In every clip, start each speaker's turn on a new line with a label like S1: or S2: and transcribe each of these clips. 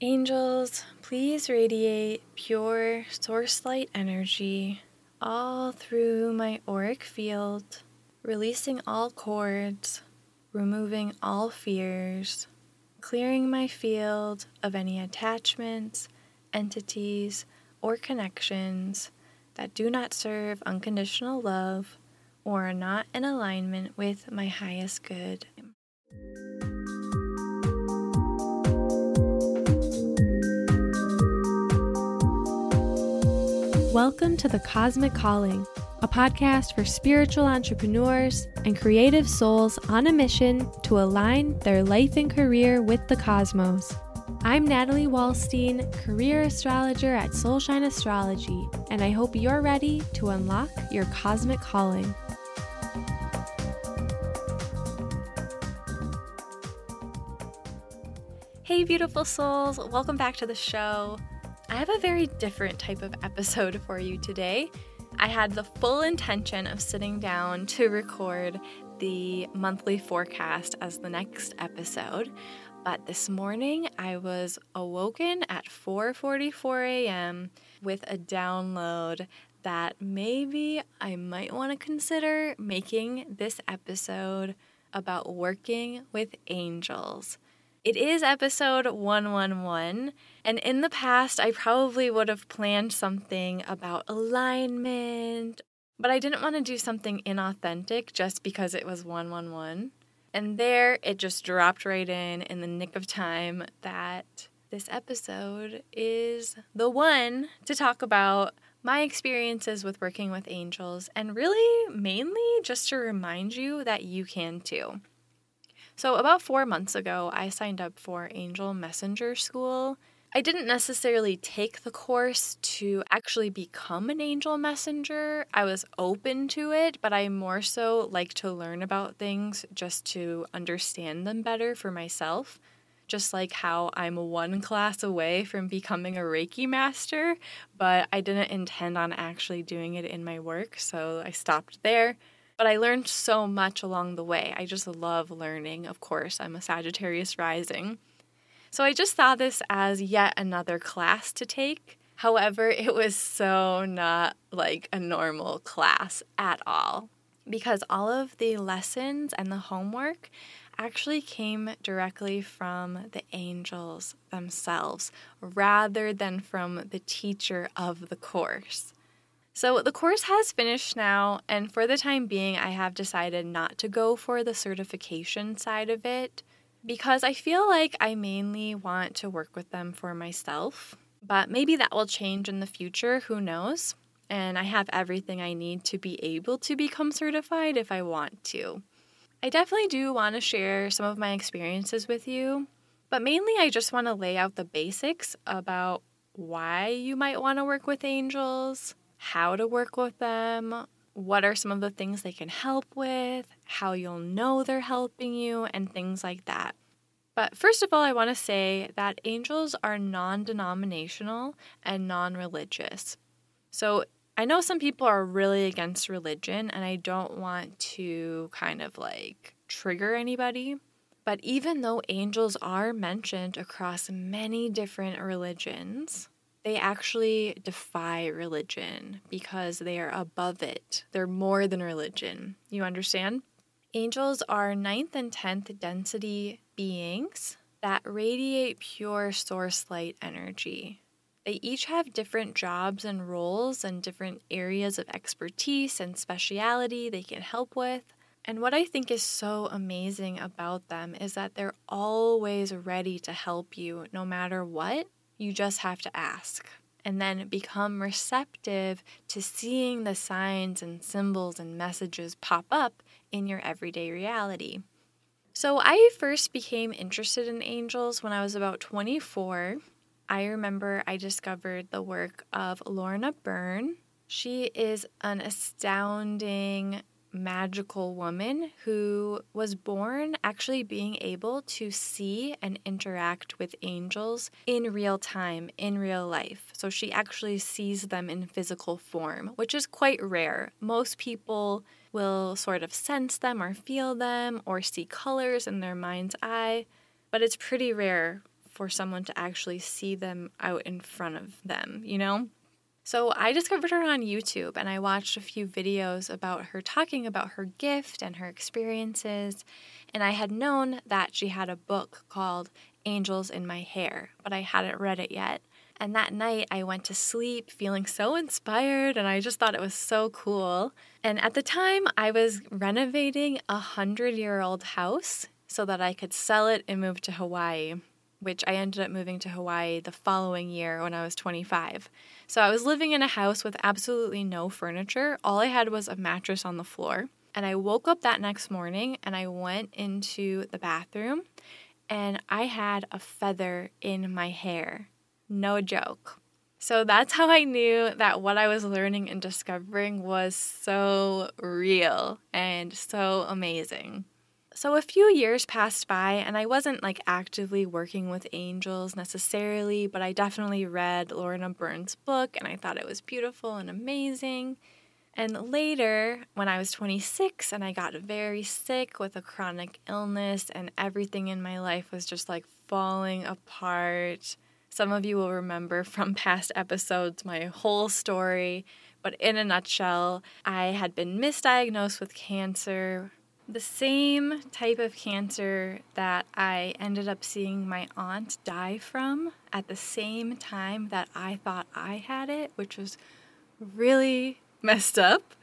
S1: Angels, please radiate pure source light energy all through my auric field, releasing all cords, removing all fears, clearing my field of any attachments, entities, or connections that do not serve unconditional love or are not in alignment with my highest good. Welcome to The Cosmic Calling, a podcast for spiritual entrepreneurs and creative souls on a mission to align their life and career with the cosmos. I'm Natalie Walstein, career astrologer at Soulshine Astrology, and I hope you're ready to unlock your cosmic calling. Hey, beautiful souls, welcome back to the show. I have a very different type of episode for you today. I had the full intention of sitting down to record the monthly forecast as the next episode, but this morning I was awoken at 4:44 a.m. with a download that maybe I might want to consider making this episode about working with angels. It is episode 111, and in the past, I probably would have planned something about alignment, but I didn't want to do something inauthentic just because it was 111. And there, it just dropped right in in the nick of time that this episode is the one to talk about my experiences with working with angels, and really mainly just to remind you that you can too. So, about four months ago, I signed up for Angel Messenger School. I didn't necessarily take the course to actually become an angel messenger. I was open to it, but I more so like to learn about things just to understand them better for myself. Just like how I'm one class away from becoming a Reiki master, but I didn't intend on actually doing it in my work, so I stopped there. But I learned so much along the way. I just love learning, of course. I'm a Sagittarius rising. So I just saw this as yet another class to take. However, it was so not like a normal class at all because all of the lessons and the homework actually came directly from the angels themselves rather than from the teacher of the course. So the course has finished now, and for the time being, I have decided not to go for the certification side of it because I feel like I mainly want to work with them for myself. But maybe that will change in the future, who knows? And I have everything I need to be able to become certified if I want to. I definitely do want to share some of my experiences with you, but mainly I just want to lay out the basics about why you might want to work with angels, how to work with them, what are some of the things they can help with, how you'll know they're helping you, and things like that. But first of all, I want to say that angels are non denominational and non religious. So I know some people are really against religion, and I don't want to kind of like trigger anybody. But even though angels are mentioned across many different religions, they actually defy religion because they are above it. They're more than religion. You understand? Angels are ninth and tenth density beings that radiate pure source light energy. They each have different jobs and roles and different areas of expertise and speciality they can help with. And what I think is so amazing about them is that they're always ready to help you no matter what you just have to ask and then become receptive to seeing the signs and symbols and messages pop up in your everyday reality. So, I first became interested in angels when I was about 24. I remember I discovered the work of Lorna Byrne. She is an astounding magical woman who was born actually being able to see and interact with angels in real time, in real life. So she actually sees them in physical form, which is quite rare. Most people will sort of sense them or feel them or see colors in their mind's eye, but it's pretty rare for someone to actually see them out in front of them, you know? So I discovered her on YouTube and I watched a few videos about her talking about her gift and her experiences. And I had known that she had a book called Angels in My Hair, but I hadn't read it yet. And that night I went to sleep feeling so inspired and I just thought it was so cool. And at the time I was renovating a hundred year old house so that I could sell it and move to Hawaii which I ended up moving to Hawaii the following year when I was 25. So I was living in a house with absolutely no furniture. All I had was a mattress on the floor. And I woke up that next morning and I went into the bathroom and I had a feather in my hair. No joke. So that's how I knew that what I was learning and discovering was so real and so amazing. So a few years passed by, and I wasn't like actively working with angels necessarily, but I definitely read Lorna Byrne's book and I thought it was beautiful and amazing. And later, when I was 26 and I got very sick with a chronic illness, and everything in my life was just like falling apart. Some of you will remember from past episodes my whole story, but in a nutshell, I had been misdiagnosed with cancer the same type of cancer that I ended up seeing my aunt die from at the same time that I thought I had it, which was really messed up.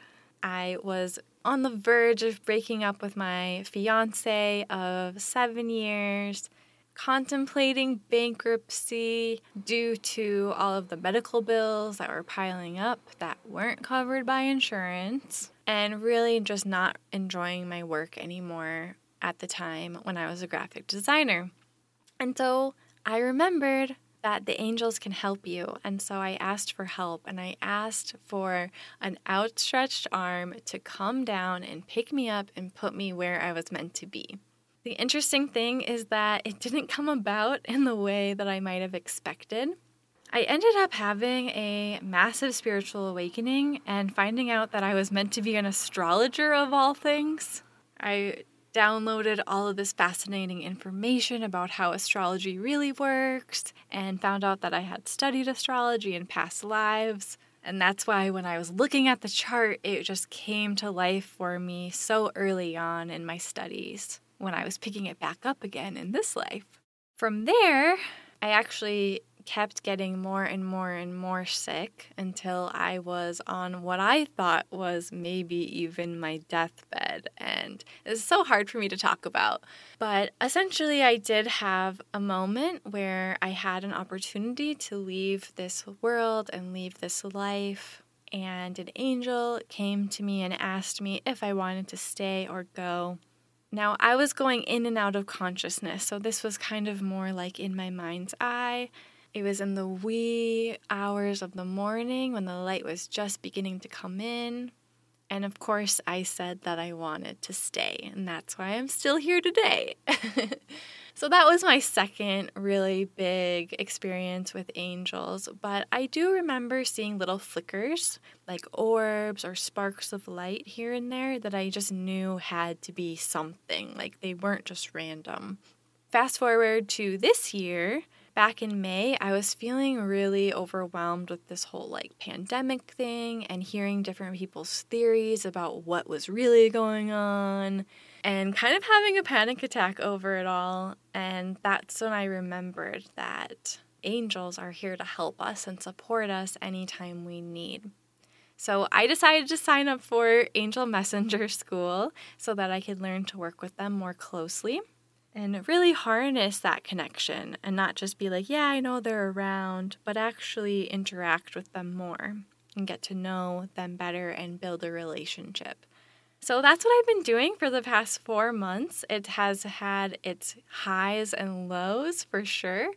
S1: I was on the verge of breaking up with my fiance of seven years contemplating bankruptcy due to all of the medical bills that were piling up that weren't covered by insurance, and really just not enjoying my work anymore at the time when I was a graphic designer. And so I remembered that the angels can help you. And so I asked for help and I asked for an outstretched arm to come down and pick me up and put me where I was meant to be. The interesting thing is that it didn't come about in the way that I might have expected. I ended up having a massive spiritual awakening and finding out that I was meant to be an astrologer of all things. I downloaded all of this fascinating information about how astrology really works and found out that I had studied astrology in past lives. And that's why when I was looking at the chart, it just came to life for me so early on in my studies when I was picking it back up again in this life. From there, I actually kept getting more and more and more sick until I was on what I thought was maybe even my deathbed. And it's so hard for me to talk about. But essentially, I did have a moment where I had an opportunity to leave this world and leave this life. And an angel came to me and asked me if I wanted to stay or go. Now, I was going in and out of consciousness, so this was kind of more like in my mind's eye. It was in the wee hours of the morning when the light was just beginning to come in. And of course, I said that I wanted to stay, and that's why I'm still here today. So that was my second really big experience with angels. But I do remember seeing little flickers, like orbs or sparks of light here and there, that I just knew had to be something. Like they weren't just random. Fast forward to this year, back in May, I was feeling really overwhelmed with this whole like pandemic thing and hearing different people's theories about what was really going on and kind of having a panic attack over it all. And that's when I remembered that angels are here to help us and support us anytime we need. So I decided to sign up for Angel Messenger School so that I could learn to work with them more closely and really harness that connection and not just be like, yeah, I know they're around, but actually interact with them more and get to know them better and build a relationship. So that's what I've been doing for the past four months. It has had its highs and lows for sure.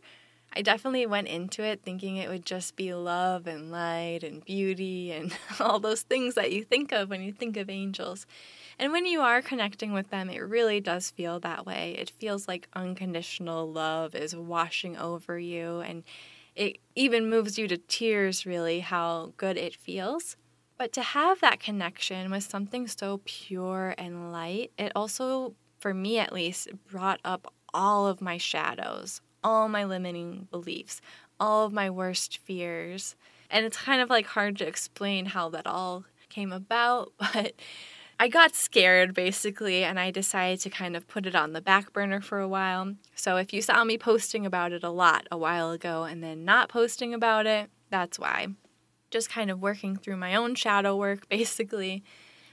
S1: I definitely went into it thinking it would just be love and light and beauty and all those things that you think of when you think of angels. And when you are connecting with them, it really does feel that way. It feels like unconditional love is washing over you, and it even moves you to tears, really, how good it feels. But to have that connection with something so pure and light, it also, for me at least, brought up all of my shadows, all my limiting beliefs, all of my worst fears. And it's kind of like hard to explain how that all came about, but I got scared basically, and I decided to kind of put it on the back burner for a while. So if you saw me posting about it a lot a while ago and then not posting about it, that's why. Just kind of working through my own shadow work basically.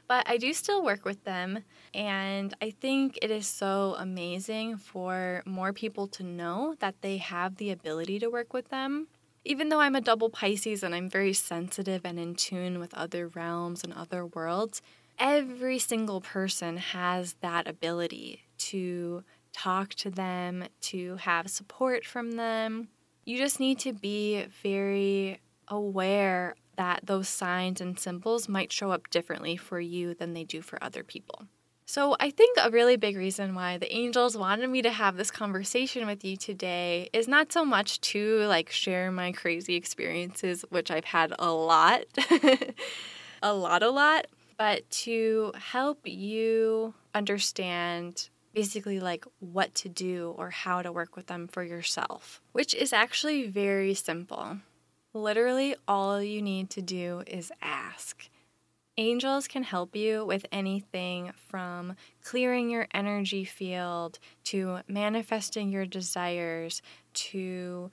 S1: But I do still work with them, and I think it is so amazing for more people to know that they have the ability to work with them. Even though I'm a double Pisces and I'm very sensitive and in tune with other realms and other worlds, every single person has that ability to talk to them, to have support from them. You just need to be very aware that those signs and symbols might show up differently for you than they do for other people. So, I think a really big reason why the angels wanted me to have this conversation with you today is not so much to like share my crazy experiences, which I've had a lot, a lot, a lot, but to help you understand basically like what to do or how to work with them for yourself, which is actually very simple. Literally, all you need to do is ask. Angels can help you with anything from clearing your energy field to manifesting your desires to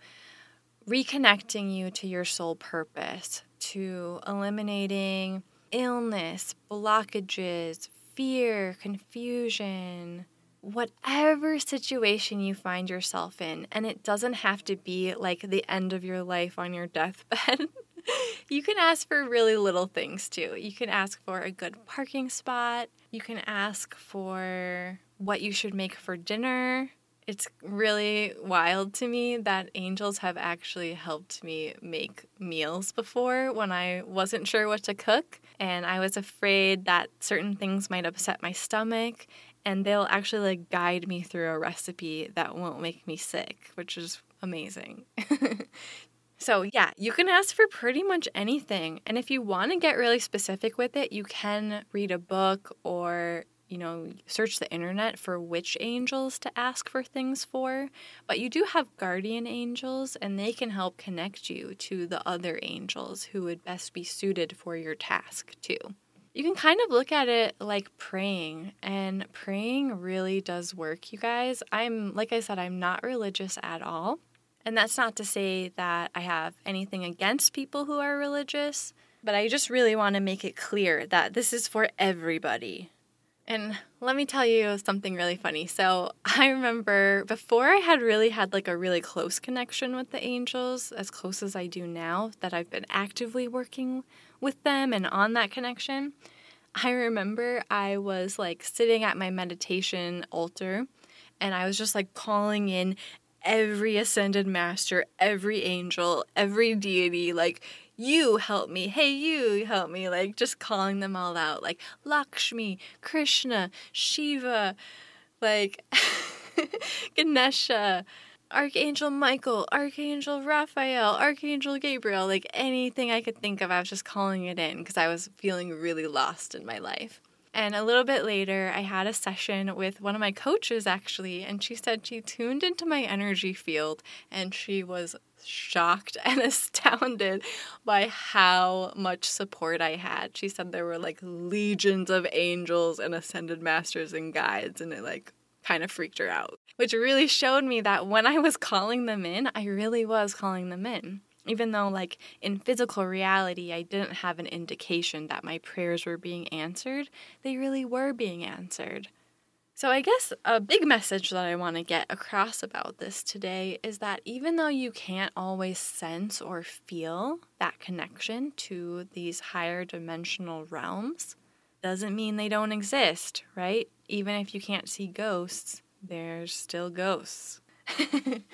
S1: reconnecting you to your soul purpose to eliminating illness, blockages, fear, confusion, whatever situation you find yourself in. And it doesn't have to be like the end of your life on your deathbed. you can ask for really little things too. You can ask for a good parking spot. You can ask for what you should make for dinner. It's really wild to me that angels have actually helped me make meals before when I wasn't sure what to cook and I was afraid that certain things might upset my stomach and they'll actually like guide me through a recipe that won't make me sick, which is amazing. so, yeah, you can ask for pretty much anything. And if you want to get really specific with it, you can read a book or you know, search the internet for which angels to ask for things for. But you do have guardian angels, and they can help connect you to the other angels who would best be suited for your task, too. You can kind of look at it like praying, and praying really does work, you guys. I'm, like I said, I'm not religious at all. And that's not to say that I have anything against people who are religious, but I just really want to make it clear that this is for everybody. And let me tell you something really funny. So, I remember before I had really had like a really close connection with the angels, as close as I do now, that I've been actively working with them and on that connection. I remember I was like sitting at my meditation altar and I was just like calling in every ascended master, every angel, every deity, like you help me, hey, you help me, like just calling them all out, like Lakshmi, Krishna, Shiva, like Ganesha, Archangel Michael, Archangel Raphael, Archangel Gabriel, like anything I could think of, I was just calling it in because I was feeling really lost in my life. And a little bit later, I had a session with one of my coaches actually, and she said she tuned into my energy field and she was shocked and astounded by how much support I had. She said there were like legions of angels and ascended masters and guides, and it like kind of freaked her out, which really showed me that when I was calling them in, I really was calling them in. Even though, like, in physical reality, I didn't have an indication that my prayers were being answered, they really were being answered. So, I guess a big message that I want to get across about this today is that even though you can't always sense or feel that connection to these higher dimensional realms, doesn't mean they don't exist, right? Even if you can't see ghosts, there's still ghosts.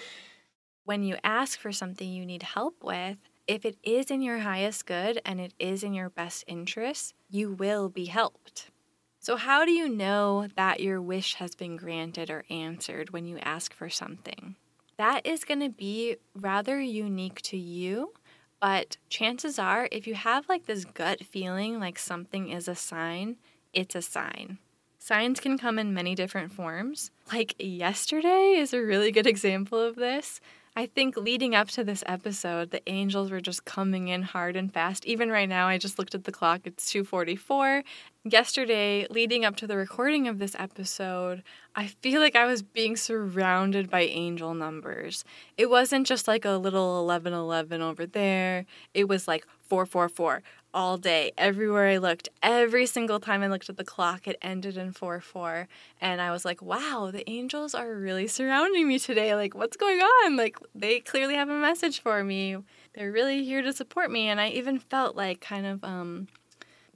S1: when you ask for something you need help with, if it is in your highest good and it is in your best interest, you will be helped. So, how do you know that your wish has been granted or answered when you ask for something? That is going to be rather unique to you, but chances are, if you have like this gut feeling like something is a sign, it's a sign. Signs can come in many different forms. Like yesterday is a really good example of this. I think leading up to this episode, the angels were just coming in hard and fast. Even right now, I just looked at the clock, it's 2:44. Yesterday, leading up to the recording of this episode, I feel like I was being surrounded by angel numbers. It wasn't just like a little 1111 over there. It was like 444, all day, everywhere I looked, every single time I looked at the clock, it ended in 4 4. And I was like, wow, the angels are really surrounding me today. Like, what's going on? Like, they clearly have a message for me. They're really here to support me. And I even felt like kind of um,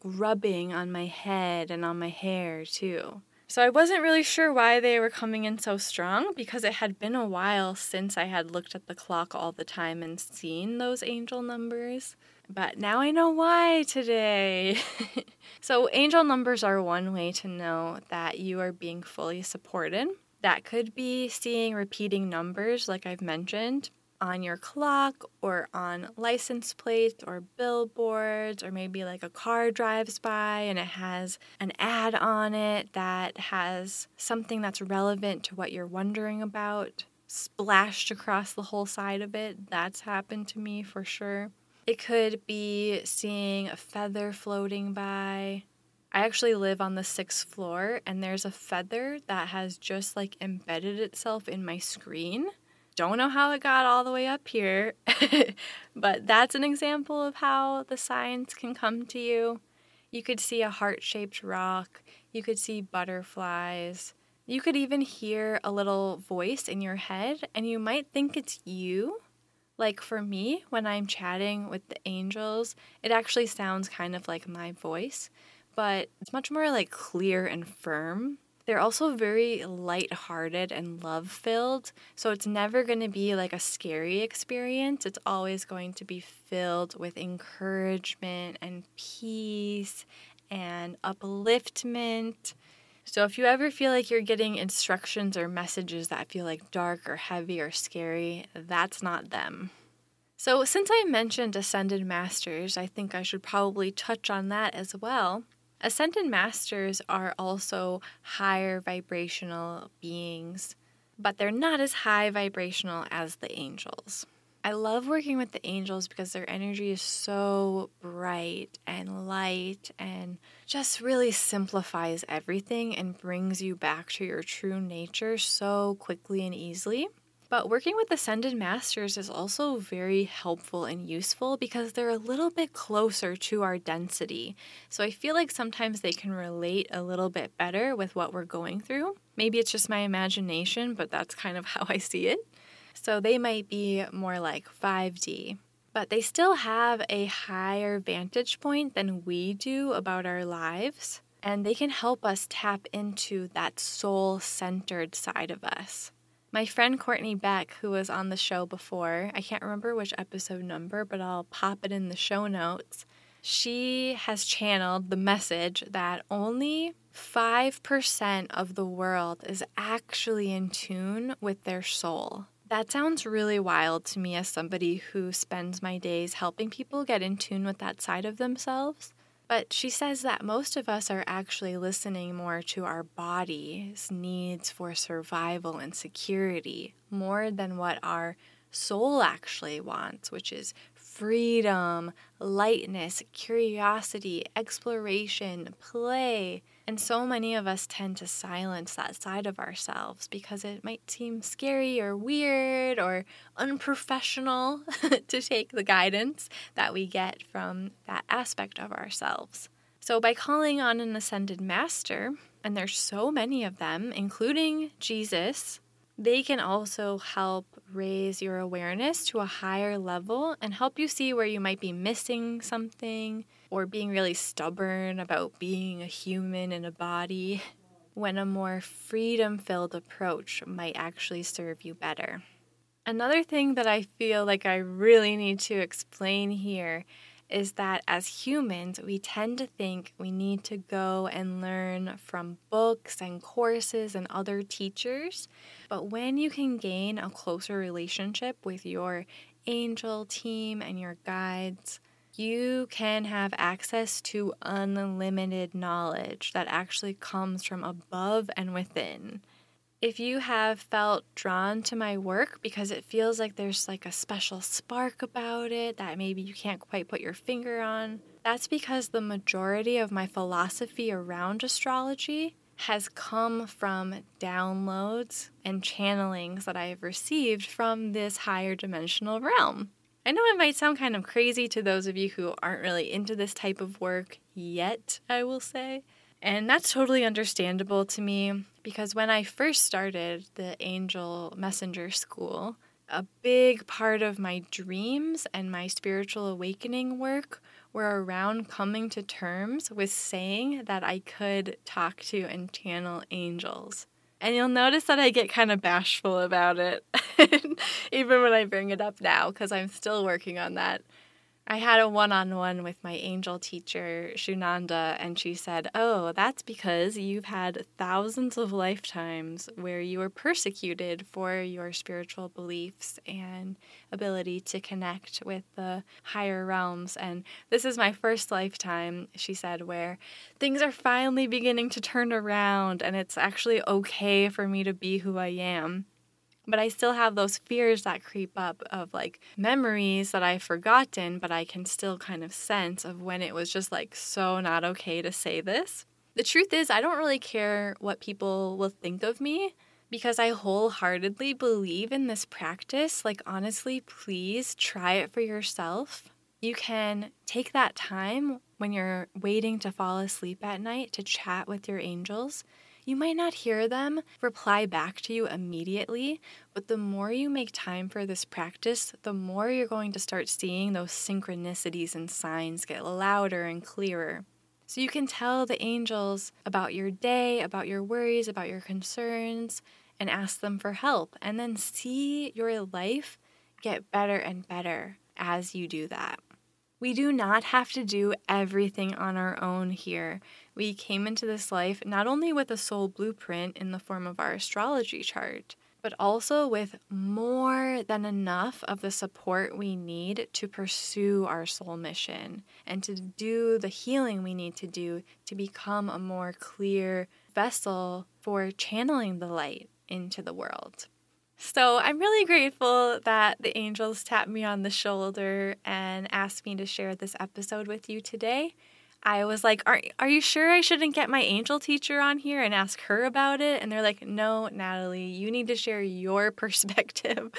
S1: rubbing on my head and on my hair, too. So I wasn't really sure why they were coming in so strong because it had been a while since I had looked at the clock all the time and seen those angel numbers. But now I know why today. so, angel numbers are one way to know that you are being fully supported. That could be seeing repeating numbers, like I've mentioned, on your clock or on license plates or billboards, or maybe like a car drives by and it has an ad on it that has something that's relevant to what you're wondering about splashed across the whole side of it. That's happened to me for sure. It could be seeing a feather floating by. I actually live on the sixth floor, and there's a feather that has just like embedded itself in my screen. Don't know how it got all the way up here, but that's an example of how the signs can come to you. You could see a heart shaped rock, you could see butterflies, you could even hear a little voice in your head, and you might think it's you like for me, when I'm chatting with the angels, it actually sounds kind of like my voice, but it's much more like clear and firm. They're also very light-hearted and love-filled, so it's never going to be like a scary experience. It's always going to be filled with encouragement and peace and upliftment so if you ever feel like you're getting instructions or messages that feel like dark or heavy or scary, that's not them. So, since I mentioned Ascended Masters, I think I should probably touch on that as well. Ascended Masters are also higher vibrational beings, but they're not as high vibrational as the angels. I love working with the angels because their energy is so bright and light and just really simplifies everything and brings you back to your true nature so quickly and easily. But working with Ascended Masters is also very helpful and useful because they're a little bit closer to our density. So I feel like sometimes they can relate a little bit better with what we're going through. Maybe it's just my imagination, but that's kind of how I see it. So they might be more like 5D, but they still have a higher vantage point than we do about our lives. And they can help us tap into that soul centered side of us. My friend Courtney Beck, who was on the show before, I can't remember which episode number, but I'll pop it in the show notes. She has channeled the message that only 5% of the world is actually in tune with their soul. That sounds really wild to me as somebody who spends my days helping people get in tune with that side of themselves. But she says that most of us are actually listening more to our body's needs for survival and security more than what our soul actually wants, which is freedom, lightness, curiosity, exploration, play, and so many of us tend to silence that side of ourselves because it might seem scary or weird or unprofessional to take the guidance that we get from that aspect of ourselves. So, by calling on an ascended master, and there's so many of them, including Jesus, they can also help raise your awareness to a higher level and help you see where you might be missing something or being really stubborn about being a human in a body when a more freedom filled approach might actually serve you better. Another thing that I feel like I really need to explain here is that as humans, we tend to think we need to go and learn from books and courses and other teachers. But when you can gain a closer relationship with your angel team and your guides, you can have access to unlimited knowledge that actually comes from above and within. If you have felt drawn to my work because it feels like there's like a special spark about it that maybe you can't quite put your finger on, that's because the majority of my philosophy around astrology has come from downloads and channelings that I have received from this higher dimensional realm. I know it might sound kind of crazy to those of you who aren't really into this type of work yet, I will say. And that's totally understandable to me because when I first started the Angel Messenger School, a big part of my dreams and my spiritual awakening work were around coming to terms with saying that I could talk to and channel angels. And you'll notice that I get kind of bashful about it, even when I bring it up now, because I'm still working on that. I had a one on one with my angel teacher, Shunanda, and she said, Oh, that's because you've had thousands of lifetimes where you were persecuted for your spiritual beliefs and ability to connect with the higher realms. And this is my first lifetime, she said, where things are finally beginning to turn around and it's actually okay for me to be who I am. But I still have those fears that creep up of like memories that I've forgotten, but I can still kind of sense of when it was just like so not okay to say this. The truth is, I don't really care what people will think of me because I wholeheartedly believe in this practice. Like, honestly, please try it for yourself. You can take that time when you're waiting to fall asleep at night to chat with your angels you might not hear them reply back to you immediately, but the more you make time for this practice, the more you're going to start seeing those synchronicities and signs get louder and clearer. So you can tell the angels about your day, about your worries, about your concerns, and ask them for help, and then see your life get better and better as you do that. We do not have to do everything on our own here. We came into this life not only with a soul blueprint in the form of our astrology chart, but also with more than enough of the support we need to pursue our soul mission and to do the healing we need to do to become a more clear vessel for channeling the light into the world. So I'm really grateful that the angels tapped me on the shoulder and asked me to share this episode with you today. I was like, are, are you sure I shouldn't get my angel teacher on here and ask her about it? And they're like, No, Natalie, you need to share your perspective.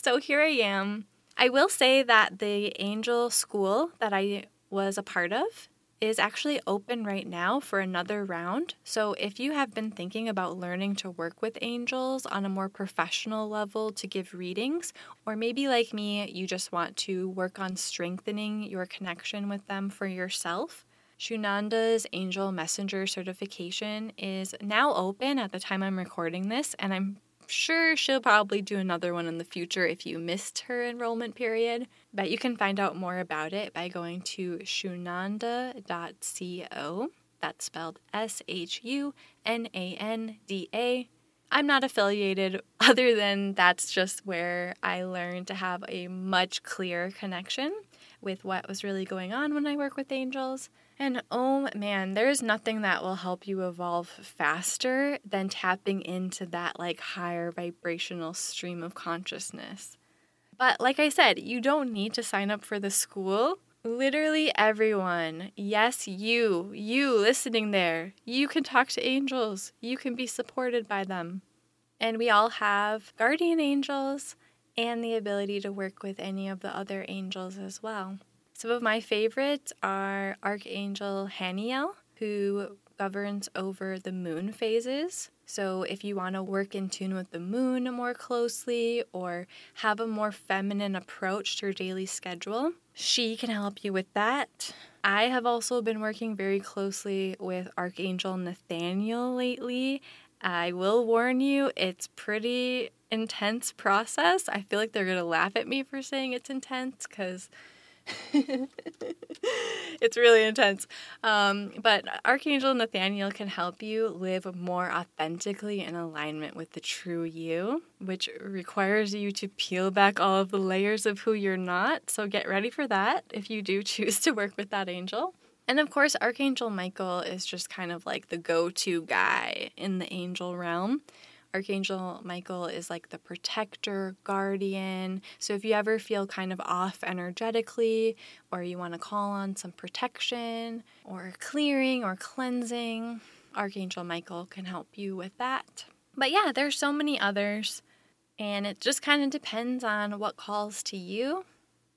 S1: so here I am. I will say that the angel school that I was a part of is actually open right now for another round. So, if you have been thinking about learning to work with angels on a more professional level to give readings, or maybe like me, you just want to work on strengthening your connection with them for yourself, Shunanda's Angel Messenger certification is now open at the time I'm recording this, and I'm sure she'll probably do another one in the future if you missed her enrollment period. But you can find out more about it by going to shunanda.co. That's spelled S H U N A N D A. I'm not affiliated, other than that's just where I learned to have a much clearer connection with what was really going on when I work with angels. And oh man, there's nothing that will help you evolve faster than tapping into that like higher vibrational stream of consciousness. But like I said, you don't need to sign up for the school. Literally everyone, yes, you, you listening there, you can talk to angels. You can be supported by them. And we all have guardian angels and the ability to work with any of the other angels as well. Some of my favorites are Archangel Haniel, who governs over the moon phases. So, if you want to work in tune with the moon more closely or have a more feminine approach to your daily schedule, she can help you with that. I have also been working very closely with Archangel Nathaniel lately. I will warn you, it's pretty intense process. I feel like they're going to laugh at me for saying it's intense cuz it's really intense. Um, but Archangel Nathaniel can help you live more authentically in alignment with the true you, which requires you to peel back all of the layers of who you're not. So get ready for that if you do choose to work with that angel. And of course, Archangel Michael is just kind of like the go to guy in the angel realm. Archangel Michael is like the protector, guardian. So if you ever feel kind of off energetically, or you want to call on some protection, or clearing, or cleansing, Archangel Michael can help you with that. But yeah, there's so many others, and it just kind of depends on what calls to you.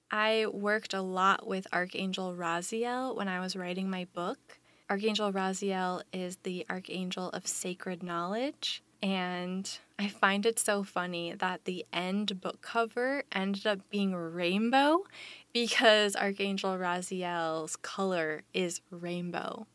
S1: I worked a lot with Archangel Raziel when I was writing my book. Archangel Raziel is the archangel of sacred knowledge. And I find it so funny that the end book cover ended up being rainbow because Archangel Raziel's color is rainbow.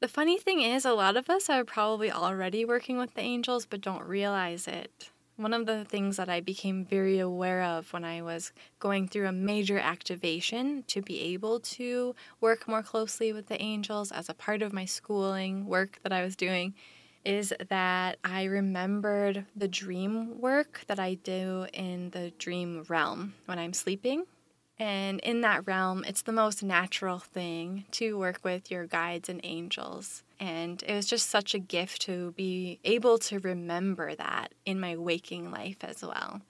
S1: The funny thing is, a lot of us are probably already working with the angels but don't realize it. One of the things that I became very aware of when I was going through a major activation to be able to work more closely with the angels as a part of my schooling work that I was doing is that I remembered the dream work that I do in the dream realm when I'm sleeping. And in that realm, it's the most natural thing to work with your guides and angels. And it was just such a gift to be able to remember that in my waking life as well.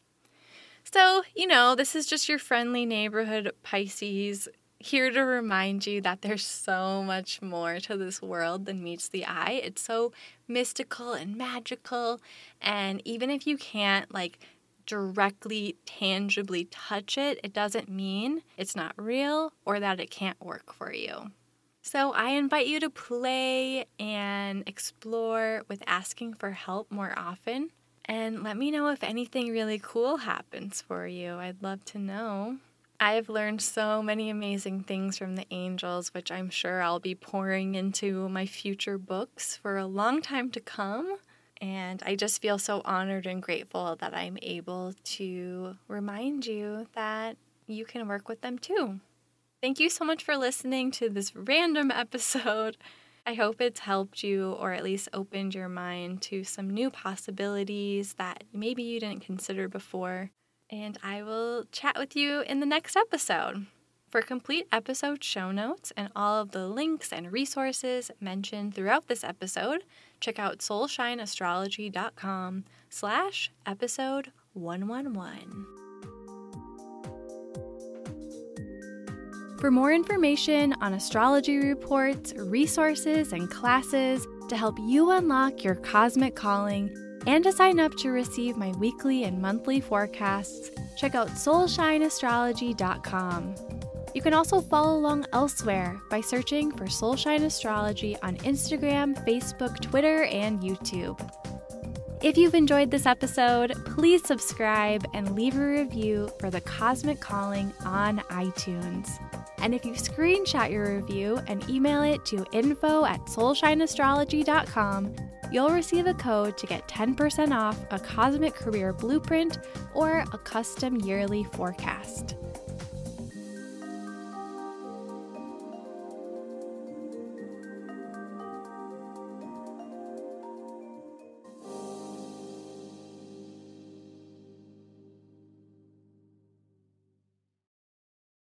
S1: So, you know, this is just your friendly neighborhood Pisces here to remind you that there's so much more to this world than meets the eye. It's so mystical and magical. And even if you can't like directly, tangibly touch it, it doesn't mean it's not real or that it can't work for you. So I invite you to play and explore with asking for help more often. And let me know if anything really cool happens for you. I'd love to know. I've learned so many amazing things from the angels, which I'm sure I'll be pouring into my future books for a long time to come. And I just feel so honored and grateful that I'm able to remind you that you can work with them too. Thank you so much for listening to this random episode. I hope it's helped you or at least opened your mind to some new possibilities that maybe you didn't consider before and I will chat with you in the next episode. For complete episode show notes and all of the links and resources mentioned throughout this episode, check out soulshineastrology.com slash episode 111. For more information on astrology reports, resources, and classes to help you unlock your cosmic calling, and to sign up to receive my weekly and monthly forecasts, check out soulshineastrology.com. You can also follow along elsewhere by searching for Soulshine Astrology on Instagram, Facebook, Twitter, and YouTube. If you've enjoyed this episode, please subscribe and leave a review for The Cosmic Calling on iTunes. And if you screenshot your review and email it to info at soulshineastrology.com, you'll receive a code to get 10% off a cosmic career blueprint or a custom yearly forecast.